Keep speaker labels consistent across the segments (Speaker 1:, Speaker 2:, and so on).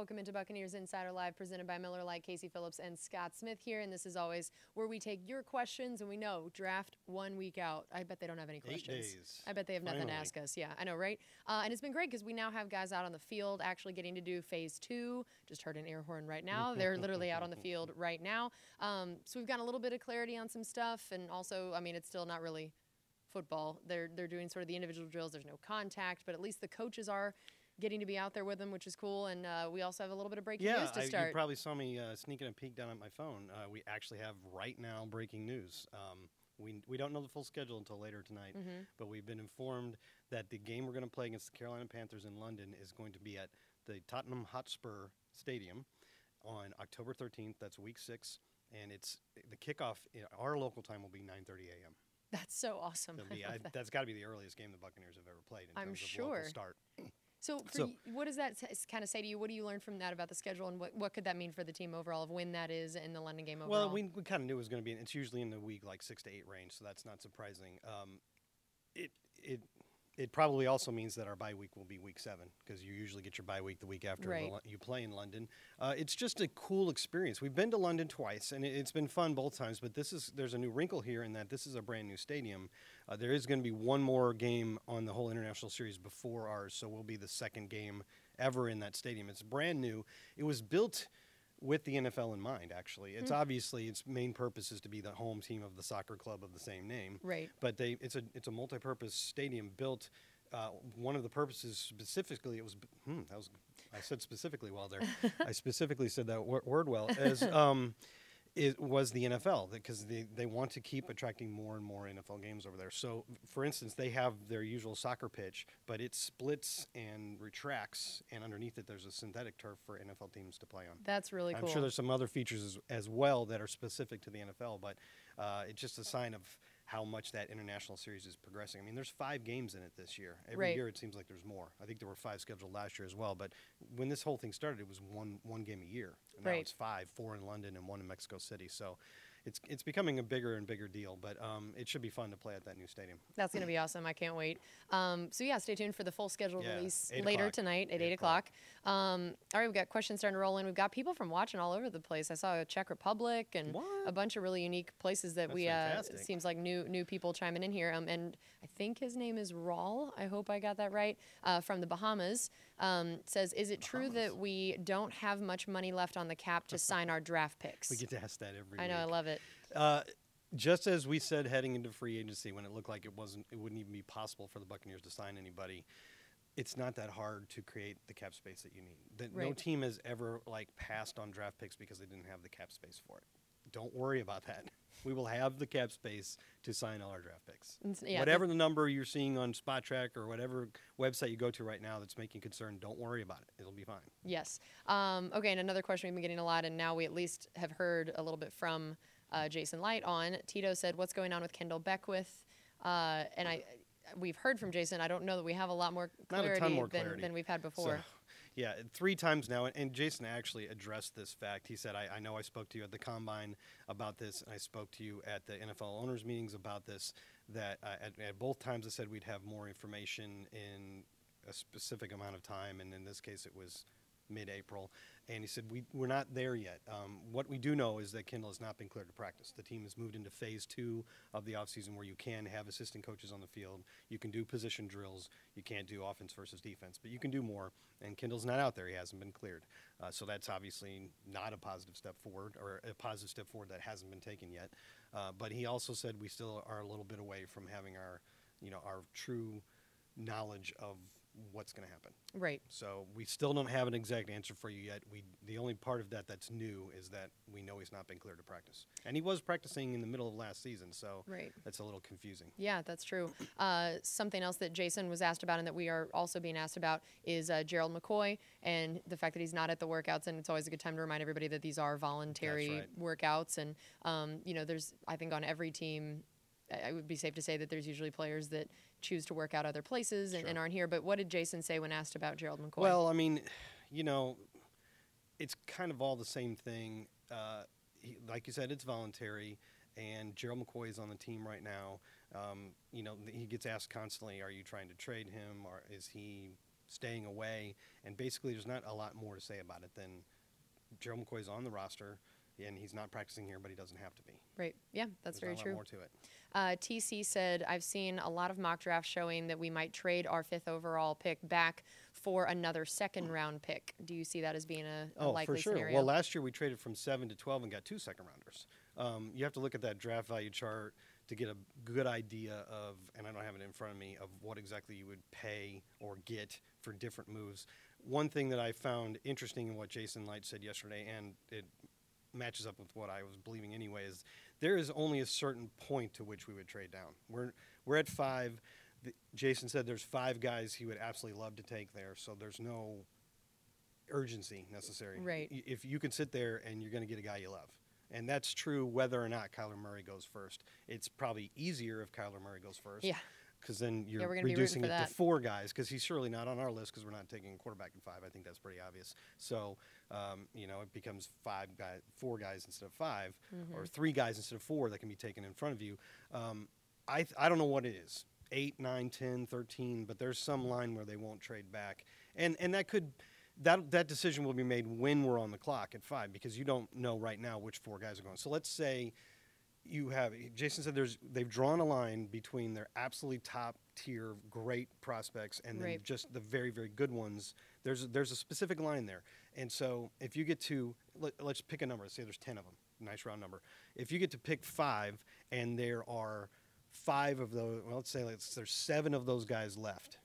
Speaker 1: Welcome into Buccaneers Insider Live, presented by Miller Lite, Casey Phillips, and Scott Smith here. And this is always where we take your questions, and we know draft one week out. I bet they don't have any questions.
Speaker 2: days.
Speaker 1: I bet they have nothing
Speaker 2: Finally.
Speaker 1: to ask us. Yeah, I know, right? Uh, and it's been great because we now have guys out on the field actually getting to do phase two. Just heard an air horn right now. They're literally out on the field right now. Um, so we've got a little bit of clarity on some stuff, and also, I mean, it's still not really football. They're they're doing sort of the individual drills. There's no contact, but at least the coaches are getting to be out there with them, which is cool. And uh, we also have a little bit of breaking
Speaker 2: Yeah,
Speaker 1: news to start.
Speaker 2: I, you probably saw me uh, sneaking a peek down at my phone. Uh, we actually have right now breaking news. Um, we, we don't know the full schedule until later tonight,
Speaker 1: Mm-hmm.
Speaker 2: but we've been informed that the game we're going to play against the Carolina Panthers in London is going to be at the Tottenham Hotspur Stadium on October 13th. That's week six, and it's the kickoff. In our local time will be 9:30 a.m.
Speaker 1: That's so awesome.
Speaker 2: Be- I-
Speaker 1: that.
Speaker 2: that's got to be the earliest game the Buccaneers have ever played in
Speaker 1: I'm
Speaker 2: terms of
Speaker 1: sure.
Speaker 2: local start.
Speaker 1: So,
Speaker 2: so-
Speaker 1: what does that kind of say to you? What do you learn from that about the schedule, and what, what could that mean for the team overall of when that is in the London game overall?
Speaker 2: Well, we, we kind of knew it was going to be. It's usually in the week like six to eight range, so that's not surprising. Um, it it it probably also means that our bye week will be week seven because you usually get your bye week the week after
Speaker 1: Right.
Speaker 2: You play in London. Uh, it's just a cool experience. We've been to London twice, and it, it's been fun both times. But this is there's a new wrinkle here in that this is a brand new stadium. Uh, there is going to be one more game on the whole international series before ours, so we'll be the second game ever in that stadium. It's brand new. It was built with the NFL in mind. Actually, it's obviously its main purpose is to be the home team of the soccer club of the same name.
Speaker 1: Right.
Speaker 2: But they it's a it's a multi-purpose stadium built. Uh, one of the purposes specifically, it was hmm, that was I said specifically well there. I specifically said that wor- word well as um, it was the NFL because they, they want to keep attracting more and more NFL games over there. So, for instance, they have their usual soccer pitch, but it splits and retracts, and underneath it, there's a synthetic turf for NFL teams to play on.
Speaker 1: That's really cool.
Speaker 2: I'm sure there's some other features as, as well that are specific to the NFL, but uh, it's just a sign of how much that international series is progressing. I mean, there's five games in it this year. Every
Speaker 1: Right.
Speaker 2: year it seems like there's more. I think there were five scheduled last year as well. But when this whole thing started, it was one one game a year. And Now it's five, four in London and one in Mexico City. So it's it's becoming a bigger and bigger deal. But um, it should be fun to play at that new stadium.
Speaker 1: That's going to be awesome. I can't wait. Um, so, yeah, stay tuned for the full schedule
Speaker 2: Yeah,
Speaker 1: release later
Speaker 2: o'clock.
Speaker 1: tonight at 8,
Speaker 2: Eight
Speaker 1: o'clock.
Speaker 2: o'clock.
Speaker 1: Um, all right, we've got questions starting to roll in. We've got people from watching all over the place. I saw a Czech Republic and a bunch of really unique places that
Speaker 2: That's
Speaker 1: we, uh,
Speaker 2: fantastic.
Speaker 1: seems like new new people chiming in here. Um, and I think his name is Rawl. I hope I got that right. Uh, from the Bahamas. Um, says, is it true that we don't have much money left on the cap to sign our draft picks?
Speaker 2: We get to ask that every
Speaker 1: I know, I love it.
Speaker 2: Uh, just as we said heading into free agency when it looked like it wasn't it wouldn't even be possible for the Buccaneers to sign anybody, it's not that hard to create the cap space that you need. That No team has ever like passed on draft picks because they didn't have the cap space for it. Don't worry about that. We will have the cap space to sign all our draft picks.
Speaker 1: Yeah,
Speaker 2: whatever the number you're seeing on Spotrac or whatever website you go to right now that's making concern, don't worry about it. It'll be fine.
Speaker 1: Yes. Um, okay, and another question we've been getting a lot, and now we at least have heard a little bit from uh, Jason Licht on. Tito said, "What's going on with Kendall Beckwith?" Uh, and I, we've heard from Jason. I don't know that we have a lot more clarity, than,
Speaker 2: clarity.
Speaker 1: than we've had before.
Speaker 2: So, yeah, three times now, and, Jason actually addressed this fact. He said, I, I know I spoke to you at the combine about this, and I spoke to you at the NFL owners' meetings about this. That uh, at, at both times I said we'd have more information in a specific amount of time, and in this case it was mid-April. And he said we we're not there yet. Um, what we do know is that Kendall has not been cleared to practice. The team has moved into phase two of the offseason where you can have assistant coaches on the field. You can do position drills. You can't do offense versus defense, but you can do more. And Kendall's not out there. He hasn't been cleared. Uh, so that's obviously not a positive step forward or a positive step forward that hasn't been taken yet. Uh, but he also said we still are a little bit away from having our, you know, our true knowledge of what's going to happen.
Speaker 1: right.
Speaker 2: So we still don't have an exact answer for you yet. We the only part of that that's new is that we know he's not been cleared to practice, and he was practicing in the middle of last season, so
Speaker 1: Right.
Speaker 2: that's a little confusing.
Speaker 1: Yeah, that's true. Uh, something else that Jason was asked about and that we are also being asked about is uh, Gerald McCoy and the fact that he's not at the workouts. And it's always a good time to remind everybody that these are voluntary workouts. And, um, you know, there's, I think, on every team, I- I would be safe to say that there's usually players that choose to work out other places and, and aren't here. But what did Jason say when asked about Gerald McCoy?
Speaker 2: Well, I mean, you know, it's kind of all the same thing. Uh, he, like you said, it's voluntary, and Gerald McCoy is on the team right now. Um, you know, he gets asked constantly, "Are you trying to trade him, or is he staying away, and basically there's not a lot more to say about it than Gerald McCoy is on the roster, and he's not practicing here, but he doesn't have to be.
Speaker 1: Right. Yeah, that's
Speaker 2: There's
Speaker 1: very true.
Speaker 2: lot more to it.
Speaker 1: Uh, TC said, I've seen a lot of mock drafts showing that we might trade our fifth overall pick back for another second round pick. Do you see that as being a, a
Speaker 2: Oh,
Speaker 1: likely
Speaker 2: for sure.
Speaker 1: scenario?
Speaker 2: Well, last year we traded from seven to twelve and got two second rounders. Um, you have to look at that draft value chart to get a good idea of, and I don't have it in front of me, of what exactly you would pay or get for different moves. One thing that I found interesting in what Jason Licht said yesterday, and it matches up with what I was believing anyway, is there is only a certain point to which we would trade down. We're we're at five. The, Jason said there's five guys he would absolutely love to take there, so there's no urgency necessary.
Speaker 1: Right.
Speaker 2: Y- If you can sit there and you're going to get a guy you love. And that's true whether or not Kyler Murray goes first. It's probably easier if Kyler Murray goes first.
Speaker 1: Yeah.
Speaker 2: Because then you're
Speaker 1: we're gonna be rooting
Speaker 2: reducing it
Speaker 1: that.
Speaker 2: to four guys. Because he's surely not on our list because we're not taking a quarterback in five. I think that's pretty obvious. So, um, you know, it becomes five guys, four guys instead of 5
Speaker 1: Mm-hmm.
Speaker 2: or three guys instead of four that can be taken in front of you. Um, I th- I don't know what it is. 8, 9, 10, 13, but there's some line where they won't trade back. And and that could that that decision will be made when we're on the clock at 5 because you don't know right now which four guys are going. So let's say you have Jason said there's they've drawn a line between their absolutely top tier great prospects and then
Speaker 1: Right.
Speaker 2: just the very very good ones. There's there's a specific line there, and so if you get to let, let's pick a number. Let's say there's ten of them. Nice round number. If you get to pick five, and there are five of those, well, let's say let's, there's seven of those guys left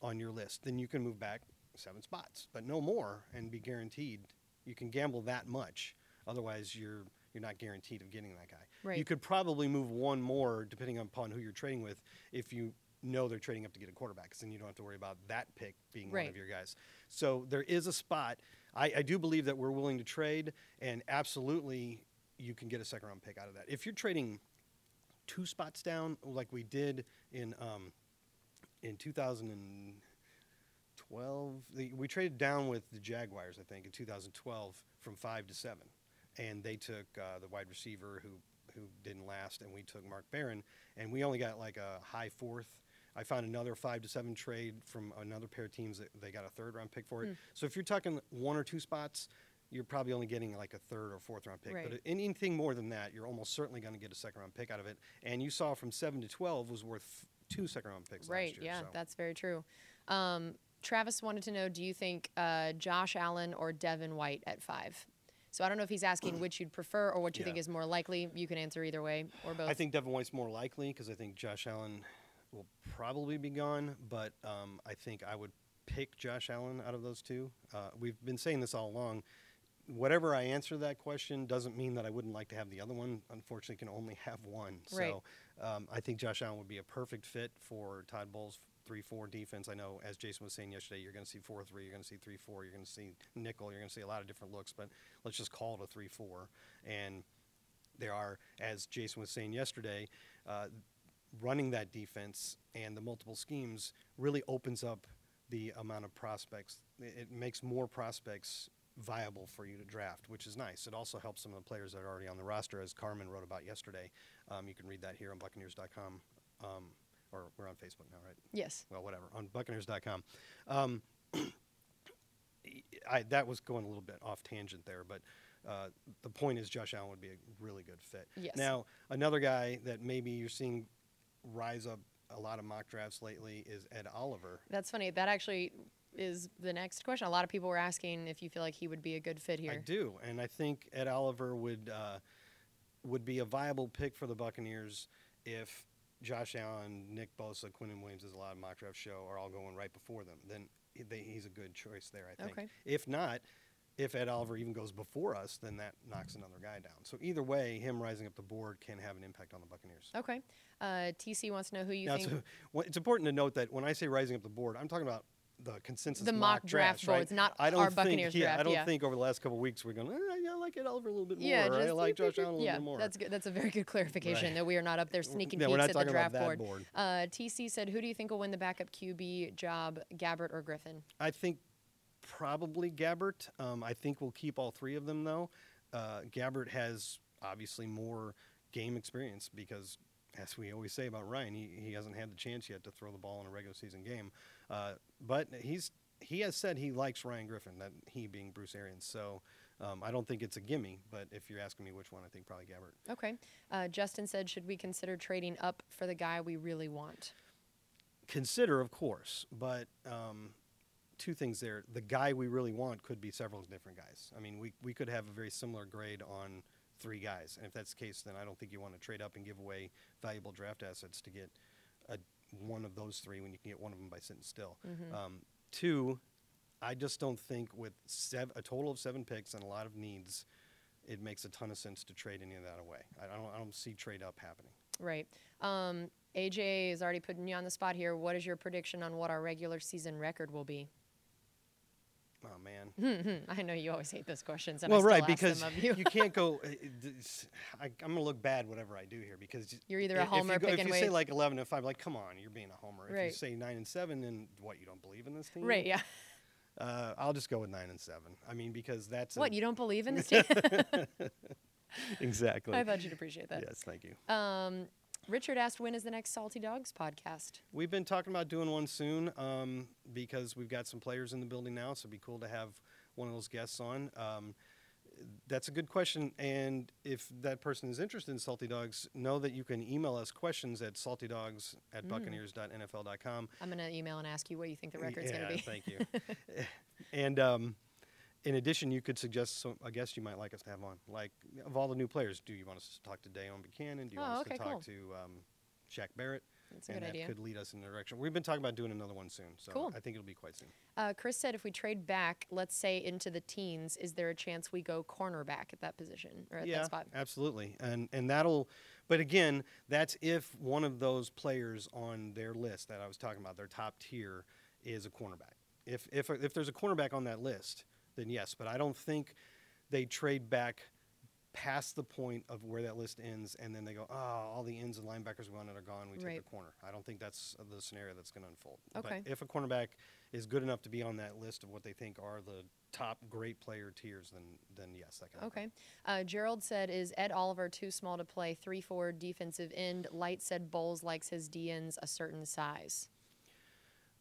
Speaker 2: on your list, then you can move back seven spots, but no more, and be guaranteed. You can gamble that much. Otherwise, you're you're not guaranteed of getting that guy. You could probably move one more depending upon who you're trading with if you know they're trading up to get a quarterback, 'cause then you don't have to worry about that pick being one of your guys. So there is a spot. I, I do believe that we're willing to trade, and absolutely you can get a second round pick out of that. If you're trading two spots down, like we did in um, in 2012, the, we traded down with the Jaguars, I think, in 2012 from five to seven, and they took uh, the wide receiver who who didn't last, and we took Mark Barron, and we only got like a high fourth. I found another five to seven trade from another pair of teams that they got a third round pick for it. So if you're talking one or two spots, you're probably only getting like a third or fourth round pick.
Speaker 1: Right.
Speaker 2: But anything more than that, you're almost certainly going to get a second round pick out of it. And you saw from seven to twelve was worth two second round picks
Speaker 1: Right.
Speaker 2: year.
Speaker 1: Yeah,
Speaker 2: so.
Speaker 1: that's very true. Um, Travis wanted to know Do you think uh, Josh Allen or Devin White at five? So I don't know if he's asking which you'd prefer or what you think is more likely. You can answer either way or both.
Speaker 2: I think Devin White's more likely because I think Josh Allen will probably be gone. But um, I think I would pick Josh Allen out of those two. Uh, we've been saying this all along. Whatever I answer that question doesn't mean that I wouldn't like to have the other one. Unfortunately, can only have one.
Speaker 1: Right.
Speaker 2: So um, I think Josh Allen would be a perfect fit for Todd Bowles' three-four defense. I know, as Jason was saying yesterday, you're going to see four-three, you're going to see three-four, you're going to see nickel, you're going to see a lot of different looks. But let's just call it a three-four. And there are, as Jason was saying yesterday, uh, running that defense and the multiple schemes really opens up the amount of prospects. It it makes more prospects viable for you to draft, which is nice. It also helps some of the players that are already on the roster, as Carmen wrote about yesterday. Um, you can read that here on Buccaneers.com, um, or we're on Facebook now, right?
Speaker 1: yes.
Speaker 2: well, whatever, on Buccaneers.com. Um, I, that was going a little bit off tangent there, but uh, the point is Josh Allen would be a really good fit.
Speaker 1: Yes.
Speaker 2: Now, another guy that maybe you're seeing rise up a lot of mock drafts lately is Ed Oliver.
Speaker 1: That's funny. That actually is the next question. A lot of people were asking if you feel like he would be a good fit here.
Speaker 2: I do, and I think Ed Oliver would uh, would be a viable pick for the Buccaneers if Josh Allen, Nick Bosa, Quinnen Williams, as a lot of mock drafts show, are all going right before them. Then they, he's a good choice there, I think.
Speaker 1: Okay.
Speaker 2: If not, if Ed Oliver even goes before us, then that knocks another guy down. So either way, him rising up the board can have an impact on the Buccaneers.
Speaker 1: Okay. Uh, TC wants to know who you
Speaker 2: Now,
Speaker 1: think.
Speaker 2: well, it's important to note that when I say rising up the board, I'm talking about the consensus
Speaker 1: The mock
Speaker 2: drafts,
Speaker 1: draft
Speaker 2: right?
Speaker 1: boards, not
Speaker 2: I don't
Speaker 1: our
Speaker 2: think,
Speaker 1: Buccaneers
Speaker 2: yeah, I don't
Speaker 1: yeah.
Speaker 2: think over the last couple of weeks we're going, eh, yeah, I like Ed Oliver a little bit more.
Speaker 1: yeah, just
Speaker 2: I like Josh Allen a little
Speaker 1: yeah,
Speaker 2: bit more.
Speaker 1: that's good. That's a very good clarification
Speaker 2: Right.
Speaker 1: that we are not up there sneaking
Speaker 2: yeah,
Speaker 1: peeks at the draft board.
Speaker 2: board.
Speaker 1: Uh, TC said, "Who do you think will win the backup QB job, Gabbert or Griffin?"
Speaker 2: I think probably Gabbert. Um, I think we'll keep all three of them though. Uh, Gabbert has obviously more game experience because, as we always say about Ryan, he, he hasn't had the chance yet to throw the ball in a regular season game. Uh, but he's he has said he likes Ryan Griffin, that he being Bruce Arians. So um, I don't think it's a gimme, but if you're asking me which one, I think probably Gabbert.
Speaker 1: Okay. Uh, Justin said, should we consider trading up for the guy we really want?
Speaker 2: Consider, of course, but um, two things there. The guy we really want could be several different guys. I mean, we, we could have a very similar grade on three guys. And if that's the case, then I don't think you want to trade up and give away valuable draft assets to get a, one of those three when you can get one of them by sitting still. Um, two, I just don't think with sev- a total of seven picks and a lot of needs, it makes a ton of sense to trade any of that away. I I don't, I don't see trade up happening.
Speaker 1: Right. Um, AJ is already putting you on the spot here. What is your prediction on what our regular season record will be?
Speaker 2: Oh man.
Speaker 1: I know you always hate those questions. And
Speaker 2: well,
Speaker 1: I
Speaker 2: right, because
Speaker 1: you.
Speaker 2: you can't go. uh, I, I'm going to look bad whatever I do here because
Speaker 1: You're either a
Speaker 2: if
Speaker 1: homer
Speaker 2: you go, If you say like 11 and five, like come on, you're being a homer. If you say nine and seven, then what? You don't believe in this team?
Speaker 1: right. Yeah.
Speaker 2: Uh, I'll just go with nine and seven. I mean, because that's
Speaker 1: What? You don't believe in this team?
Speaker 2: exactly.
Speaker 1: I thought you'd appreciate that.
Speaker 2: Yes, thank you.
Speaker 1: Um, Richard asked, when is the next Salty Dogs podcast?
Speaker 2: We've been talking about doing one soon um, because we've got some players in the building now, so it'd be cool to have one of those guests on. Um, that's a good question, and if that person is interested in Salty Dogs, know that you can email us questions at saltydogs at buccaneers.nfl.com.
Speaker 1: I'm going to email and ask you what you think the record's
Speaker 2: yeah,
Speaker 1: going to be.
Speaker 2: thank you. and um, in addition, you could suggest some, a guest you might like us to have on. Like, of all the new players, do you want us to talk to Deone Bucannon? Do you
Speaker 1: Oh,
Speaker 2: want us
Speaker 1: okay,
Speaker 2: to talk
Speaker 1: cool.
Speaker 2: to um, Shaq Barrett?
Speaker 1: That's a
Speaker 2: and
Speaker 1: good
Speaker 2: that
Speaker 1: idea.
Speaker 2: could lead us in the direction. We've been talking about doing another one soon, so
Speaker 1: Cool.
Speaker 2: I think it'll be quite soon.
Speaker 1: Uh, Chris said, if we trade back, let's say into the teens, is there a chance we go cornerback at that position or at
Speaker 2: yeah,
Speaker 1: that spot?
Speaker 2: absolutely, and and that'll. But again, that's if one of those players on their list that I was talking about, their top tier, is a cornerback. If if if there's a cornerback on that list, then yes. But I don't think they trade back past the point of where that list ends, and then they go, oh, all the ends and linebackers we wanted are gone. We take
Speaker 1: Right.
Speaker 2: the corner. I don't think that's the scenario that's going to unfold.
Speaker 1: Okay.
Speaker 2: But if a cornerback is good enough to be on that list of what they think are the top great player tiers, then then yes, that can.
Speaker 1: Okay. Uh, Gerald said, is Ed Oliver too small to play 3 4 defensive end? Licht said Bowles likes his DNs a certain size.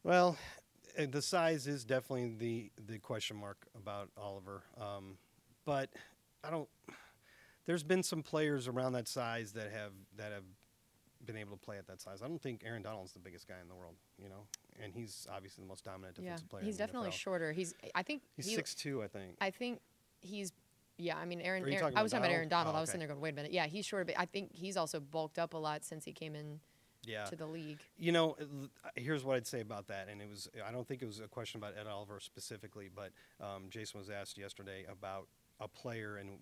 Speaker 2: Well, uh, the size is definitely the the question mark about Oliver. Um, but I don't. There's been some players around that size that have that have been able to play at that size. I don't think Aaron Donald's the biggest guy in the world, you know, and he's obviously the most dominant
Speaker 1: Yeah.
Speaker 2: defensive player.
Speaker 1: He's definitely
Speaker 2: NFL.
Speaker 1: shorter. He's, I think,
Speaker 2: He's
Speaker 1: he-
Speaker 2: six two, I think.
Speaker 1: I think he's, yeah, I mean, Aaron,
Speaker 2: Are you
Speaker 1: Aaron- I was talking about Aaron
Speaker 2: Donald?
Speaker 1: Donald.
Speaker 2: Oh,
Speaker 1: I was sitting there going, wait a minute. Yeah, he's shorter, but I think he's also bulked up a lot since he came in
Speaker 2: yeah.
Speaker 1: to the league.
Speaker 2: You know, here's what I'd say about that, and it was I don't think it was a question about Ed Oliver specifically, but um, Jason was asked yesterday about a player and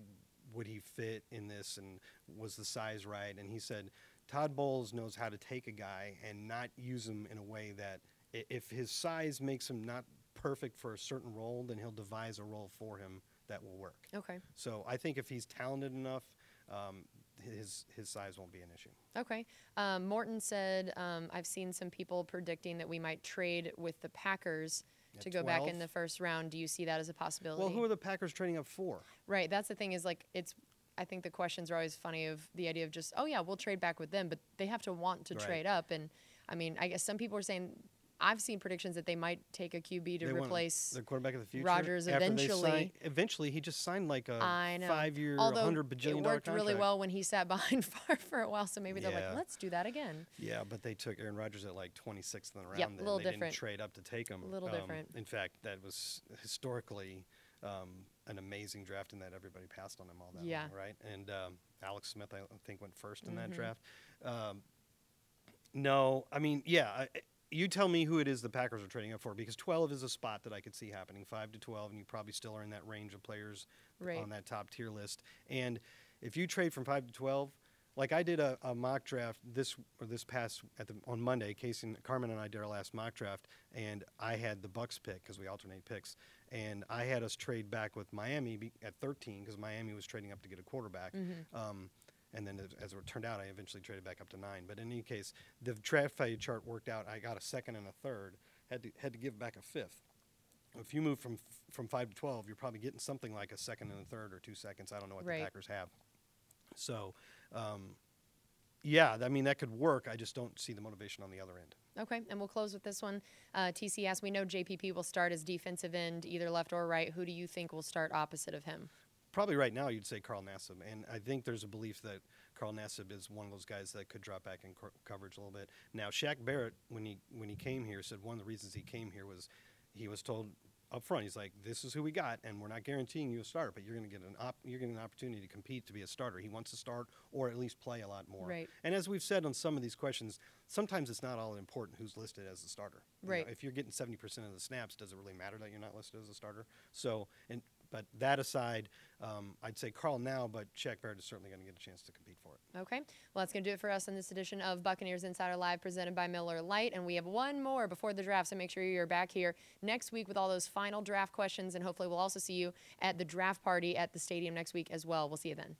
Speaker 2: would he fit in this, and was the size right? And he said Todd Bowles knows how to take a guy and not use him in a way that if his size makes him not perfect for a certain role, then he'll devise a role for him that will work.
Speaker 1: Okay.
Speaker 2: So I think if he's talented enough, um, his his size won't be an issue.
Speaker 1: Okay. Um, Morton said, um, I've seen some people predicting that we might trade with the Packers
Speaker 2: At
Speaker 1: to go back in the first round. Do you see that as a possibility?
Speaker 2: Well, who are the Packers trading up for?
Speaker 1: Right. That's the thing is like it's. I think the questions are always funny of the idea of just oh yeah we'll trade back with them, but they have to want to
Speaker 2: Right.
Speaker 1: trade up. And I mean I guess some people are saying I've seen predictions that they might take a QB to
Speaker 2: They
Speaker 1: replace.
Speaker 2: the quarterback of the future.
Speaker 1: Rodgers eventually.
Speaker 2: sign- eventually, he just signed like a five-year, hundred
Speaker 1: it
Speaker 2: bajillion dollar
Speaker 1: worked really well when he sat behind Favre for a while, so maybe they're like let's do that again.
Speaker 2: Yeah, but they took Aaron Rodgers at like 26th in the round.
Speaker 1: Yep,
Speaker 2: and
Speaker 1: little
Speaker 2: they
Speaker 1: different.
Speaker 2: didn't trade up to take him.
Speaker 1: A little
Speaker 2: Um,
Speaker 1: different.
Speaker 2: In fact, that was historically um, an amazing draft in that everybody passed on him all that
Speaker 1: Yeah.
Speaker 2: long, right? And um, Alex Smith, I think, went first in that
Speaker 1: Mhm.
Speaker 2: draft. Um, no, I mean, yeah. I, you tell me who it is the Packers are trading up for because 12 is a spot that I could see happening. 5 to 12, and you probably still are in that range of players
Speaker 1: Right.
Speaker 2: on that top tier list. And if you trade from 5 to 12, like I did a, a mock draft this or this past at the on Monday. Casey and Carmen and I did our last mock draft, and I had the Bucs pick because we alternate picks, and I had us trade back with Miami at 13 because Miami was trading up to get a quarterback. Um, and then, as, it turned out, I eventually traded back up to nine. But in any case, the draft value chart worked out. I got a second and a third. Had to had to give back a fifth. If you move from f- from five to twelve, you're probably getting something like a second and a third or two seconds. I don't know what
Speaker 1: Right.
Speaker 2: the Packers have. So, um, yeah, I mean that could work. I just don't see the motivation on the other end.
Speaker 1: Okay, and we'll close with this one. Uh, TC asks, we know JPP will start as defensive end, either left or right. Who do you think will start opposite of him?
Speaker 2: Probably right now you'd say Carl Nassib, and I think there's a belief that Carl Nassib is one of those guys that could drop back in cor- coverage a little bit. Now Shaq Barrett, when he when he came here, said one of the reasons he came here was he was told up front, he's like, "This is who we got, and we're not guaranteeing you a starter, but you're going to get an op- you're getting an opportunity to compete to be a starter. He wants to start or at least play a lot more.
Speaker 1: Right.
Speaker 2: And as we've said on some of these questions, sometimes it's not all important who's listed as the starter. You know,
Speaker 1: Right.
Speaker 2: if you're getting 70% of the snaps, does it really matter that you're not listed as a starter? So, and but that aside, um, I'd say Carl now, but Shaq Barrett is certainly going to get a chance to compete for it.
Speaker 1: Okay, well, that's going to do it for us on this edition of Buccaneers Insider Live presented by Miller Lite. And we have one more before the draft, so make sure you're back here next week with all those final draft questions. And hopefully, we'll also see you at the draft party at the stadium next week as well. We'll see you then.